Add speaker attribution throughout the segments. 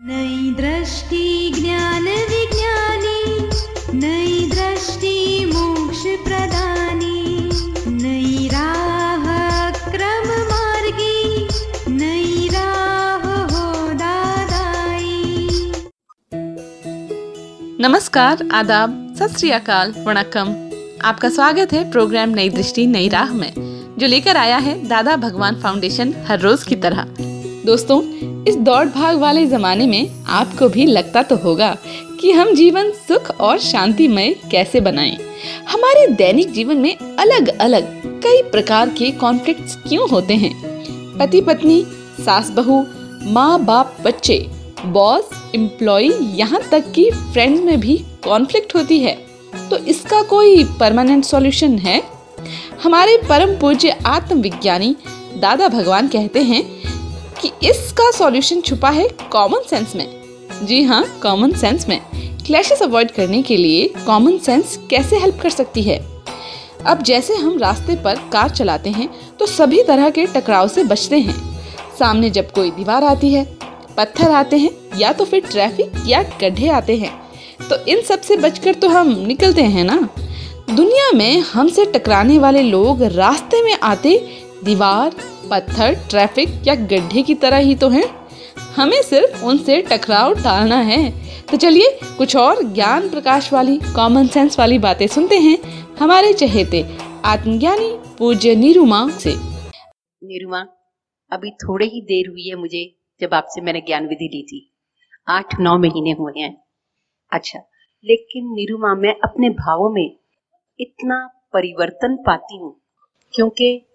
Speaker 1: नई दृष्टि ज्ञान विज्ञानी, नई दृष्टि मोक्ष प्रदानी, नई राह क्रम मार्गी, नई राह हो दादाई।
Speaker 2: नमस्कार, आदाब, सत अकाल आपका स्वागत है प्रोग्राम नई दृष्टि, नई राह में, जो लेकर आया है दादा भगवान फाउंडेशन हर रोज की तरह। दोस्तों इस दौड़ भाग वाले जमाने में आपको भी लगता तो होगा कि हम जीवन सुख और शांतिमय कैसे बनाएँ। हमारे दैनिक जीवन में अलग अलग कई प्रकार के कॉन्फ्लिक्ट्स क्यों होते हैं? पति पत्नी सास बहू माँ बाप बच्चे बॉस एम्प्लॉय यहाँ तक कि फ्रेंड्स में भी कॉन्फ्लिक्ट होती है। तो इसका कोई परमानेंट सॉल्यूशन है? हमारे परम पूज्य आत्मविज्ञानी दादा भगवान कहते हैं कि इसका सॉल्यूशन छुपा है कॉमन सेंस में। जी हाँ कॉमन सेंस में। क्लैशेस अवॉइड करने के लिए कॉमन सेंस कैसे हेल्प कर सकती है? अब जैसे हम रास्ते पर कार चलाते हैं तो सभी तरह के टकराव से बचते हैं। सामने जब कोई दीवार आती है, पत्थर आते हैं, या तो फिर ट्रैफ़िक या गड्ढे आते हैं तो इन सबसे बचकर तो हम निकलते हैं ना? दुनिया में हमसे टकराने वाले लोग रास्ते में आते दीवार, पत्थर, ट्रैफ़िक या गड्ढे की तरह ही तो हैं। हमें सिर्फ़ उनसे टकराव टालना है। तो चलिए कुछ और ज्ञान प्रकाश वाली कॉमन सेंस वाली बातें सुनते हैं हमारे चहेते, आत्मज्ञानी पूज्य निरुमा से।
Speaker 3: निरुमा, अभी थोड़े ही देर हुई है मुझे जब आपसे मैंने ज्ञान विधि ली थी। आठ, नौ महीने हुए हैं। अच्छा लेकिन निरुमा, मैं अपने भावों में इतना परिवर्तन पाती हूँ, क्योंकि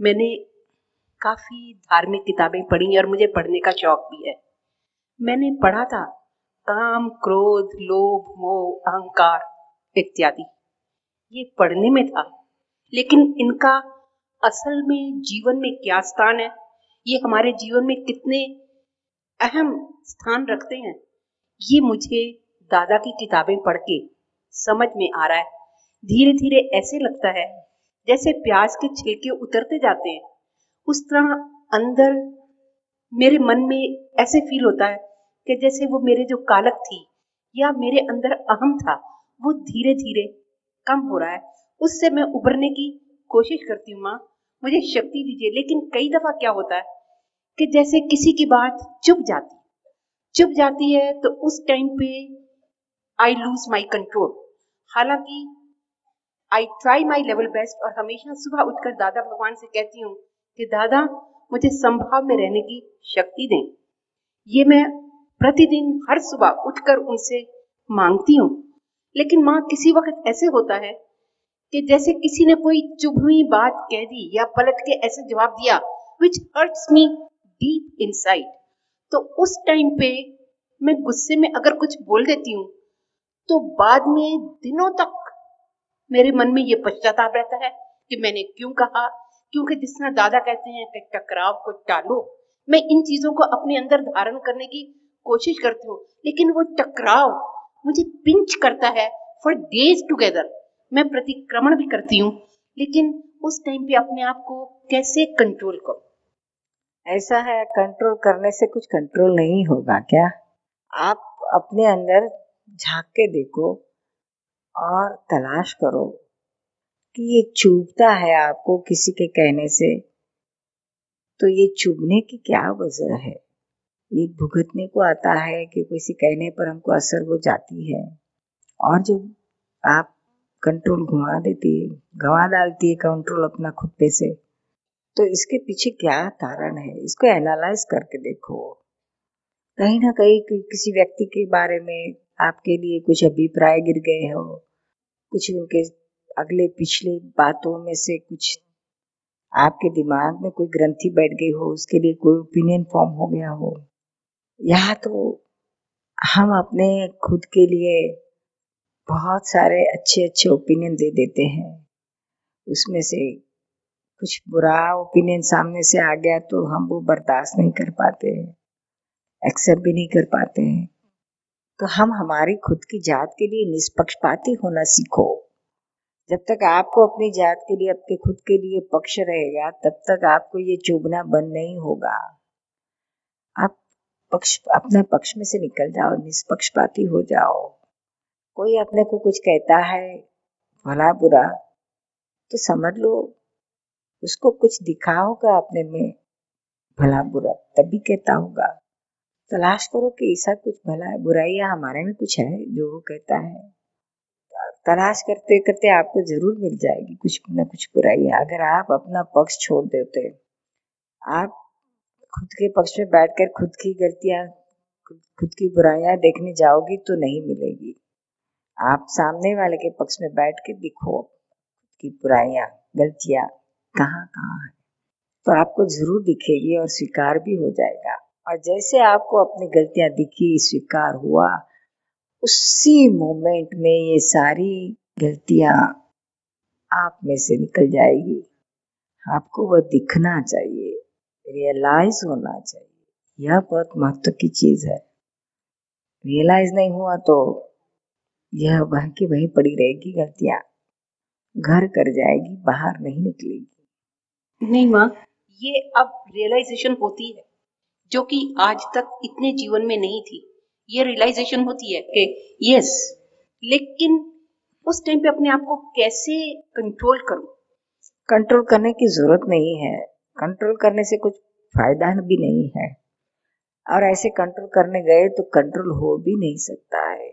Speaker 3: मैंने काफ़ी धार्मिक किताबें पढ़ी और मुझे पढ़ने का शौक भी है। मैंने पढ़ा था, काम, क्रोध, लोभ, मोह, अहंकार इत्यादि। ये पढ़ने में था, लेकिन इनका असल में जीवन में क्या स्थान है? ये हमारे जीवन में कितने अहम स्थान रखते हैं? ये मुझे दादा की किताबें पढ़ के समझ में आ रहा है। धीरे धीरे ऐसे लगता है जैसे प्याज के छिलके उतरते जाते हैं। उस तरह अंदर मेरे मन में ऐसे फील होता है कि जैसे वो मेरे जो कालक थी या मेरे अंदर अहम था, वो धीरे धीरे कम हो रहा है। उससे मैं उभरने की कोशिश करती हूँ, माँ। मुझे शक्ति दीजिए। लेकिन कई दफ़ा क्या होता है कि जैसे किसी की बात चुप जाती चुप जाती है तो उस टाइम पे आई लूज माई कंट्रोल हालाँकि I try my level best और हमेशा सुबह उठकर दादा भगवान से कहती हूँ कि दादा, मुझे संभाव में रहने की शक्ति दें। ये मैं प्रतिदिन हर सुबह उठकर उनसे मांगती हूँ। लेकिन माँ, किसी वक्त ऐसे होता है कि जैसे किसी ने कोई चुभवी बात कह दी या पलट के ऐसे जवाब दिया which hurts me deep inside तो उस टाइम पे मैं गुस्से में अगर कुछ बोल देती हूँ तो बाद में दिनों तक मेरे मन में ये पश्चाताप रहता है कि मैंने क्यों कहा? क्योंकि जिस तरह दादा कहते हैं कि टकराव को टालो, मैं इन चीज़ों को अपने अंदर धारण करने की कोशिश करती हूँ, लेकिन वो टकराव मुझे पिंच करता है फॉर डेज़ टुगेदर मैं प्रतिक्रमण भी करती हूँ, लेकिन उस टाइम पे अपने आप को कैसे कंट्रोल करो?
Speaker 4: ऐसा है कंट्रोल करने से कुछ कंट्रोल नहीं होगा क्या? आप अपने अंदर झाँक के देखो और तलाश करो कि ये चुभता है आपको किसी के कहने से। तो ये चुभने की क्या वजह है? ये भुगतने को आता है कि किसी कहने पर हमको असर हो जाती है। और जब आप कंट्रोल घुमा देती है, गंवा डालती है कंट्रोल अपना खुद पे से तो इसके पीछे क्या कारण है? इसको एनालाइज करके देखो। कहीं ना कहीं कि किसी व्यक्ति के बारे में आपके लिए कुछ अभिप्राय गिर गए हो कुछ उनके अगले पिछले बातों में से कुछ आपके दिमाग में कोई ग्रंथि बैठ गई हो, उसके लिए कोई ओपिनियन फॉर्म हो गया हो, या तो हम अपने खुद के लिए बहुत सारे अच्छे अच्छे ओपिनियन दे देते हैं, उसमें से कुछ बुरा ओपिनियन सामने से आ गया तो हम वो बर्दाश्त नहीं कर पाते एक्सेप्ट भी नहीं कर पाते हैं। तो हम हमारी खुद की जात के लिए निष्पक्षपाती होना सीखो। जब तक आपको अपनी जात के लिए, आपके खुद के लिए पक्ष रहेगा, तब तक आपको ये चुभना बंद नहीं होगा। आप पक्ष, अपने पक्ष में से निकल जाओ, निष्पक्षपाती हो जाओ। कोई अपने को कुछ कहता है, भला बुरा तो समझ लो, उसको कुछ दिखा होगा अपने में, भला बुरा, तभी कहता होगा। तलाश करो कि ऐसा कुछ भला बुराइयाँ हमारे में कुछ है जो वो कहता है। तलाश करते करते आपको ज़रूर मिल जाएगी कुछ न कुछ बुराइयाँ अगर आप अपना पक्ष छोड़ देते, आप खुद के पक्ष में बैठकर खुद की गलतियाँ, खुद की बुराइयाँ देखने जाओगी तो नहीं मिलेगी। आप सामने वाले के पक्ष में बैठ के दिखो की बुराइयाँ, गलतियाँ कहाँ कहाँ है। तो आपको ज़रूर दिखेगी और स्वीकार भी हो जाएगा। और जैसे आपको अपनी गलतियाँ दिखी स्वीकार हुआ उसी मोमेंट में ये सारी गलतियाँ आप में से निकल जाएगी। आपको वह दिखना चाहिए रियलाइज़ होना चाहिए। यह बहुत महत्व की चीज़ है। रियलाइज़ नहीं हुआ तो यह वह की वही पड़ी रहेगी गलतियाँ। घर कर जाएगी बाहर नहीं निकलेगी।
Speaker 3: नहीं माँ ये अब रियलाइजेशन होती है। जो कि आज तक इतने जीवन में नहीं थी। ये रियलाइजेशन होती है कि यस लेकिन उस टाइम पे अपने आप को कैसे कंट्रोल करूँ?
Speaker 4: कंट्रोल करने की ज़रूरत नहीं है। कंट्रोल करने से कुछ फ़ायदा भी नहीं है। और ऐसे कंट्रोल करने गए तो कंट्रोल हो भी नहीं सकता है।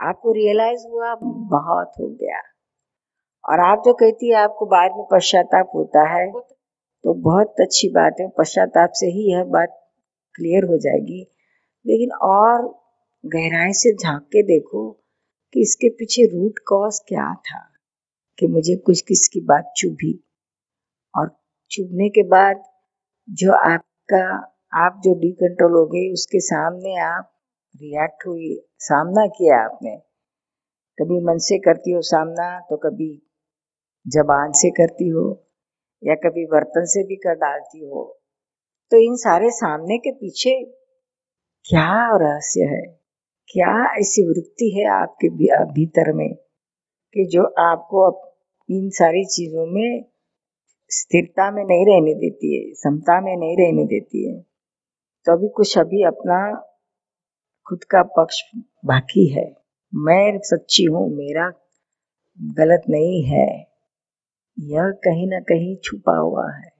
Speaker 4: आपको रियलाइज़ हुआ बहुत हो गया। और आप जो कहती है, आपको बाद में पश्चाताप होता है तो बहुत अच्छी बात है। पश्चाताप से ही यह बात क्लियर हो जाएगी। लेकिन और गहराई से झाँक के देखो कि इसके पीछे रूट कॉज क्या था, कि मुझे कुछ किसकी बात चुभी। और चुभने के बाद जो आपका, आप जो डी कंट्रोल हो गई उसके सामने आप रिएक्ट हुई, सामना किया आपने। कभी मन से करती हो सामना तो कभी जबान से करती हो, या कभी बर्तन से भी कर डालती हो। तो इन सारे सामने के पीछे क्या रहस्य है? क्या ऐसी वृत्ति है आपके भीतर में कि जो आपको इन सारी चीज़ों में स्थिरता में नहीं रहने देती है, समता में नहीं रहने देती है? तो अभी कुछ अभी अपना खुद का पक्ष बाकी है। मैं सच्ची हूँ, मेरा गलत नहीं है। यह कहीं ना कहीं छुपा हुआ है।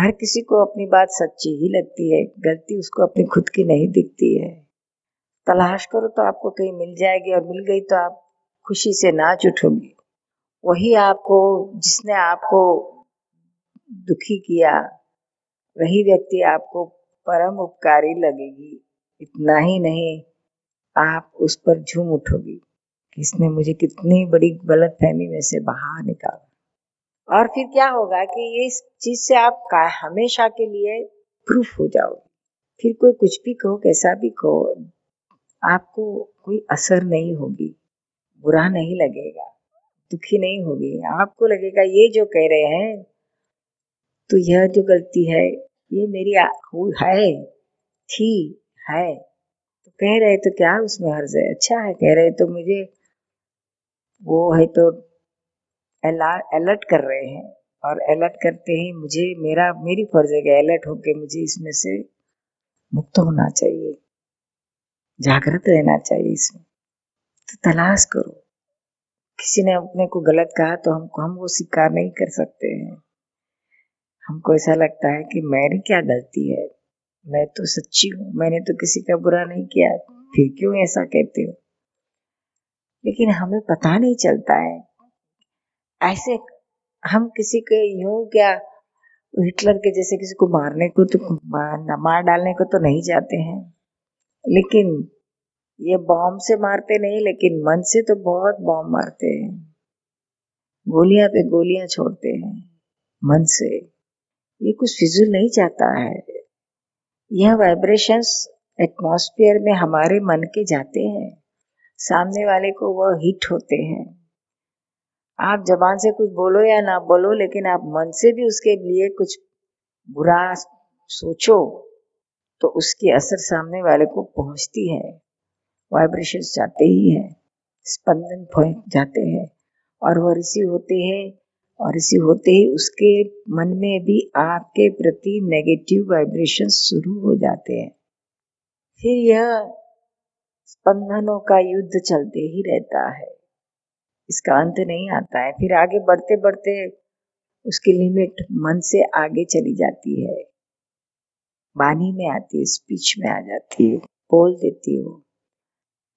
Speaker 4: हर किसी को अपनी बात सच्ची ही लगती है, गलती उसको अपनी खुद की नहीं दिखती है। तलाश करो तो आपको कहीं मिल जाएगी और मिल गई तो आप खुशी से नाच उठोगी। वही आपको, जिसने आपको दुखी किया, वही व्यक्ति आपको परम उपकारी लगेगी। इतना ही नहीं, आप उस पर झूम उठोगी इसने मुझे कितनी बड़ी गलत फहमी में से बाहर निकाला। और फिर क्या होगा कि ये इस चीज़ से आप का, हमेशा के लिए प्रूफ हो जाओगे। फिर कोई कुछ भी कहो, कैसा भी कहो, आपको कोई असर नहीं होगी, बुरा नहीं लगेगा, दुखी नहीं होगी। आपको लगेगा, ये जो कह रहे हैं तो यह जो गलती है, ये मेरी है, थी, है। तो कह रहे तो क्या उसमें हर्ज है? अच्छा है, कह रहे तो मुझे वो है तो अलर्ट कर रहे हैं और अलर्ट करते ही मुझे मेरा, मेरी फ़र्ज़ है कि अलर्ट होके मुझे इसमें से मुक्त होना चाहिए। जागृत रहना चाहिए इसमें। तो तलाश करो। किसी ने अपने को गलत कहा तो हमको हम वो स्वीकार नहीं कर सकते हैं। हमको ऐसा लगता है कि मेरी क्या गलती है? मैं तो सच्ची हूँ। मैंने तो किसी का बुरा नहीं किया। फिर क्यों ऐसा कहते हो? लेकिन हमें पता नहीं चलता है ऐसे हम किसी के यूँ क्या हिटलर के जैसे किसी को मारने को तो मार, मार डालने को तो नहीं जाते हैं। लेकिन ये बॉम्ब से मारते नहीं लेकिन मन से तो बहुत बॉम्ब मारते हैं। गोलियाँ पे गोलियाँ छोड़ते हैं मन से। ये कुछ फिजूल नहीं चाहता है। यह वाइब्रेशंस एटमॉस्फेयर में हमारे मन के जाते हैं। सामने वाले को वह हिट होते हैं। आप जबान से कुछ बोलो या ना बोलो, लेकिन आप मन से भी उसके लिए कुछ बुरा सोचो तो उसकी असर सामने वाले को पहुँचती है। वाइब्रेशन जाते ही है, स्पंदन पहुँच जाते हैं, और वह रिसीव होते हैं, और इसी होते ही उसके मन में भी आपके प्रति नेगेटिव वाइब्रेशन शुरू हो जाते हैं। फिर यह स्पंदनों का युद्ध चलते ही रहता है। इसका अंत नहीं आता है। फिर आगे बढ़ते बढ़ते उसकी लिमिट मन से आगे चली जाती है। वाणी में आती है स्पीच में आ जाती है, बोल देती हो।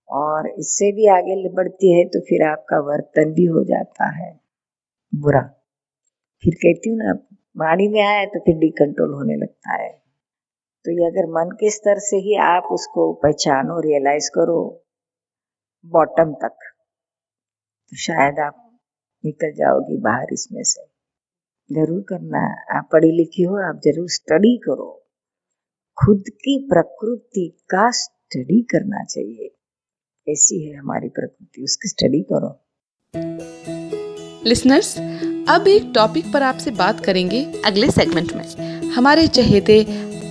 Speaker 4: और इससे भी आगे बढ़ती है तो फिर आपका वर्तन भी हो जाता है। बुरा। फिर कहती हूँ ना वाणी में आया तो फिर डिकंट्रोल होने लगता है। तो ये अगर मन के स्तर से ही आप उसको पहचानो रियलाइज़ करो बॉटम तक। तो शायद आप निकल जाओगी बाहर इसमें से। ज़रूर करना आप पढ़ी लिखी हो आप ज़रूर स्टडी करो। खुद की प्रकृति का स्टडी करना चाहिए। ऐसी है हमारी प्रकृति उसकी स्टडी करो।
Speaker 2: लिसनर्स अब एक टॉपिक पर आपसे बात करेंगे अगले सेगमेंट में। हमारे चहेते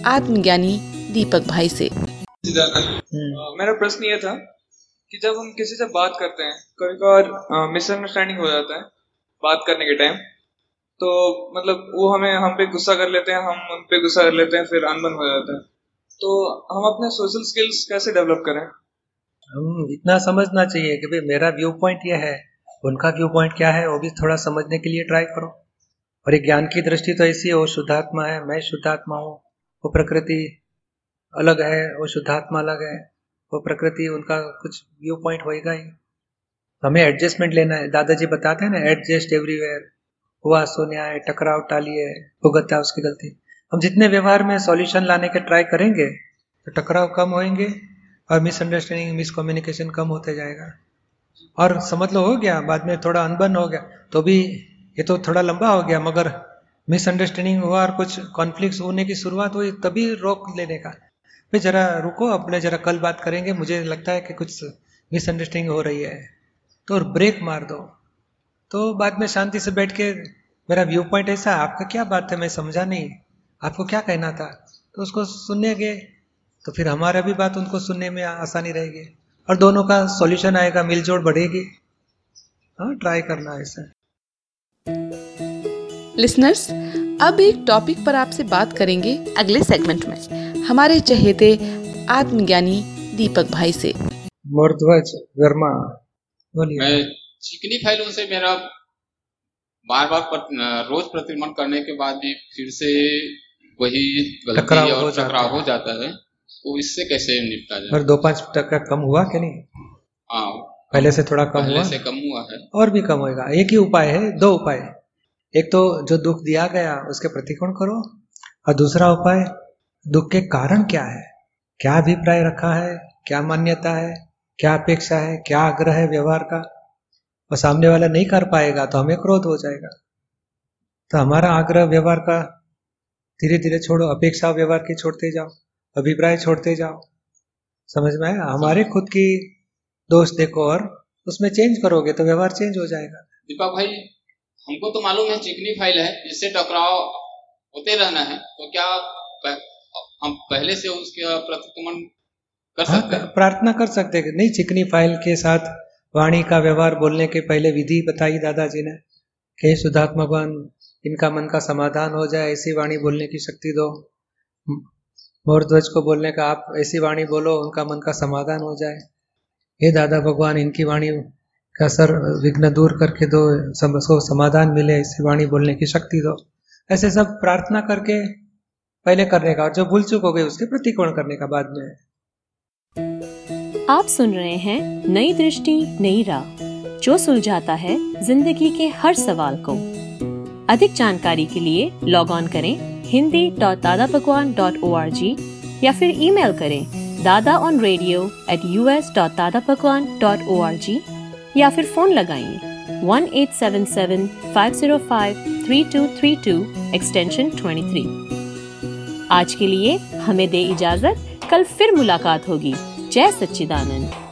Speaker 2: आत्मज्ञानी दीपक भाई से।
Speaker 5: हम्म। मेरा प्रश्न ये था कि जब हम किसी से बात करते हैं कभी कभार मिसअंडरस्टैंडिंग हो जाता है बात करने के टाइम तो मतलब वो हमें, हम पे गुस्सा कर लेते हैं, हम उन पे गुस्सा कर लेते हैं, फिर अनबन हो जाता है। तो हम अपने सोशल स्किल्स कैसे डेवलप करें?
Speaker 6: हम इतना समझना चाहिए कि भाई मेरा व्यू पॉइंट यह है, उनका व्यू पॉइंट क्या है, वो भी थोड़ा समझने के लिए ट्राई करो। और एक ज्ञान की दृष्टि तो ऐसी है, वो शुद्धात्मा है, मैं शुद्धात्मा हूँ, वो प्रकृति अलग है, वो शुद्धात्मा अलग है। वो प्रकृति, उनका कुछ व्यू पॉइंट होएगा ही। हमें एडजस्टमेंट लेना है। दादाजी बताते हैं ना एडजस्ट एवरीवेयर हुआ सो न्याय टकराव टालिए भुगतता उसकी गलती। हम जितने व्यवहार में सॉल्यूशन लाने के ट्राई करेंगे तो टकराव कम होंगे और मिसअंडरस्टैंडिंग मिसकम्युनिकेशन कम होते जाएगा। और समझ लो, हो गया। बाद में थोड़ा अनबन हो गया तो भी ये तो थोड़ा लंबा हो गया, मगर मिसअंडरस्टैंडिंग हुआ और कुछ कॉन्फ्लिक्ट होने की शुरुआत हुई, तभी रोक लेने का। भाई जरा रुको, अपने जरा कल बात करेंगे। मुझे लगता है कि कुछ मिसअंडरस्टैंडिंग हो रही है। तो ब्रेक मार दो। तो बाद में शांति से बैठ के मेरा व्यू पॉइंट ऐसा, आपका क्या बात है? मैं समझा नहीं। आपको क्या कहना था? तो उसको सुनने गए तो फिर हमारा भी बात उनको सुनने में आसानी रहेगी। और दोनों का सॉल्यूशन आएगा, मिलजोड़ बढ़ेगी। हाँ ट्राई करना ऐसा।
Speaker 2: लिसनर्स अब एक टॉपिक पर आपसे बात करेंगे अगले सेगमेंट में। हमारे चहेते आत्मज्ञानी दीपक भाई से।
Speaker 6: मोरध्वज वर्मा बोलिए।
Speaker 7: चिकनी फाइलों से मेरा बार बार पर, रोज प्रतिक्रमण करने के बाद भी फिर से वही गलती और टकराव हो। जाता है। तो इससे कैसे निपटा जाए?
Speaker 6: और दो पाँच टका कम हुआ क्या नहीं?
Speaker 7: हाँ।
Speaker 6: पहले से थोड़ा कम हुआ?
Speaker 7: से कम हुआ है।
Speaker 6: और भी कम होगा एक ही उपाय है दो उपाय। एक तो जो दुख दिया गया उसके प्रतिकोण करो। और दूसरा उपाय दुख के कारण क्या है? क्या अभिप्राय रखा है? क्या मान्यता है? क्या अपेक्षा है? क्या आग्रह है व्यवहार का? और सामने वाला नहीं कर पाएगा तो हमें क्रोध हो जाएगा। तो हमारा आग्रह व्यवहार का धीरे धीरे छोड़ो, अपेक्षा व्यवहार की छोड़ते जाओ, अभिप्राय छोड़ते जाओ। समझ में आया? हमारे खुद की दोष देखो और उसमें चेंज करोगे तो व्यवहार चेंज हो जाएगा।
Speaker 7: दीपक भाई, हमको तो मालूम है चिकनी फ़ाइल है इससे टकराव होते रहना है तो क्या हम पहले से उसके प्रतिक्रमण कर हाँ, सकते हैं?
Speaker 6: प्रार्थना कर सकते हैं। नहीं चिकनी फ़ाइल के साथ वाणी का व्यवहार बोलने के पहले विधि बताई दादाजी ने कि सुधात्मा भगवान इनका मन का समाधान हो जाए ऐसी वाणी बोलने की शक्ति दो। मोरध्वज को बोलने का आप ऐसी वाणी बोलो उनका मन का समाधान हो जाए। हे दादा भगवान इनकी वाणी का सर विघ्न दूर करके दो सबको समाधान मिले ऐसी वाणी बोलने की शक्ति दो। ऐसे सब प्रार्थना करके पहले करने का और जो भूल चुक हो गए उसके प्रतिकोण करने का बाद में।
Speaker 8: आप सुन रहे हैं नई दृष्टि, नई राह, जो सुलझाता है ज़िंदगी के हर सवाल को। अधिक जानकारी के लिए लॉग ऑन करें Hindi dot Dada Bhagwan dot O R G या फिर ईमेल करें Dada on radio at U S dot Dada Bhagwan dot O R G या फिर फ़ोन लगाइए one eight seven seven five zero five three two three two extension twenty three आज के लिए हमें दे इजाज़त। कल फिर मुलाकात होगी। जय सच्चिदानंद।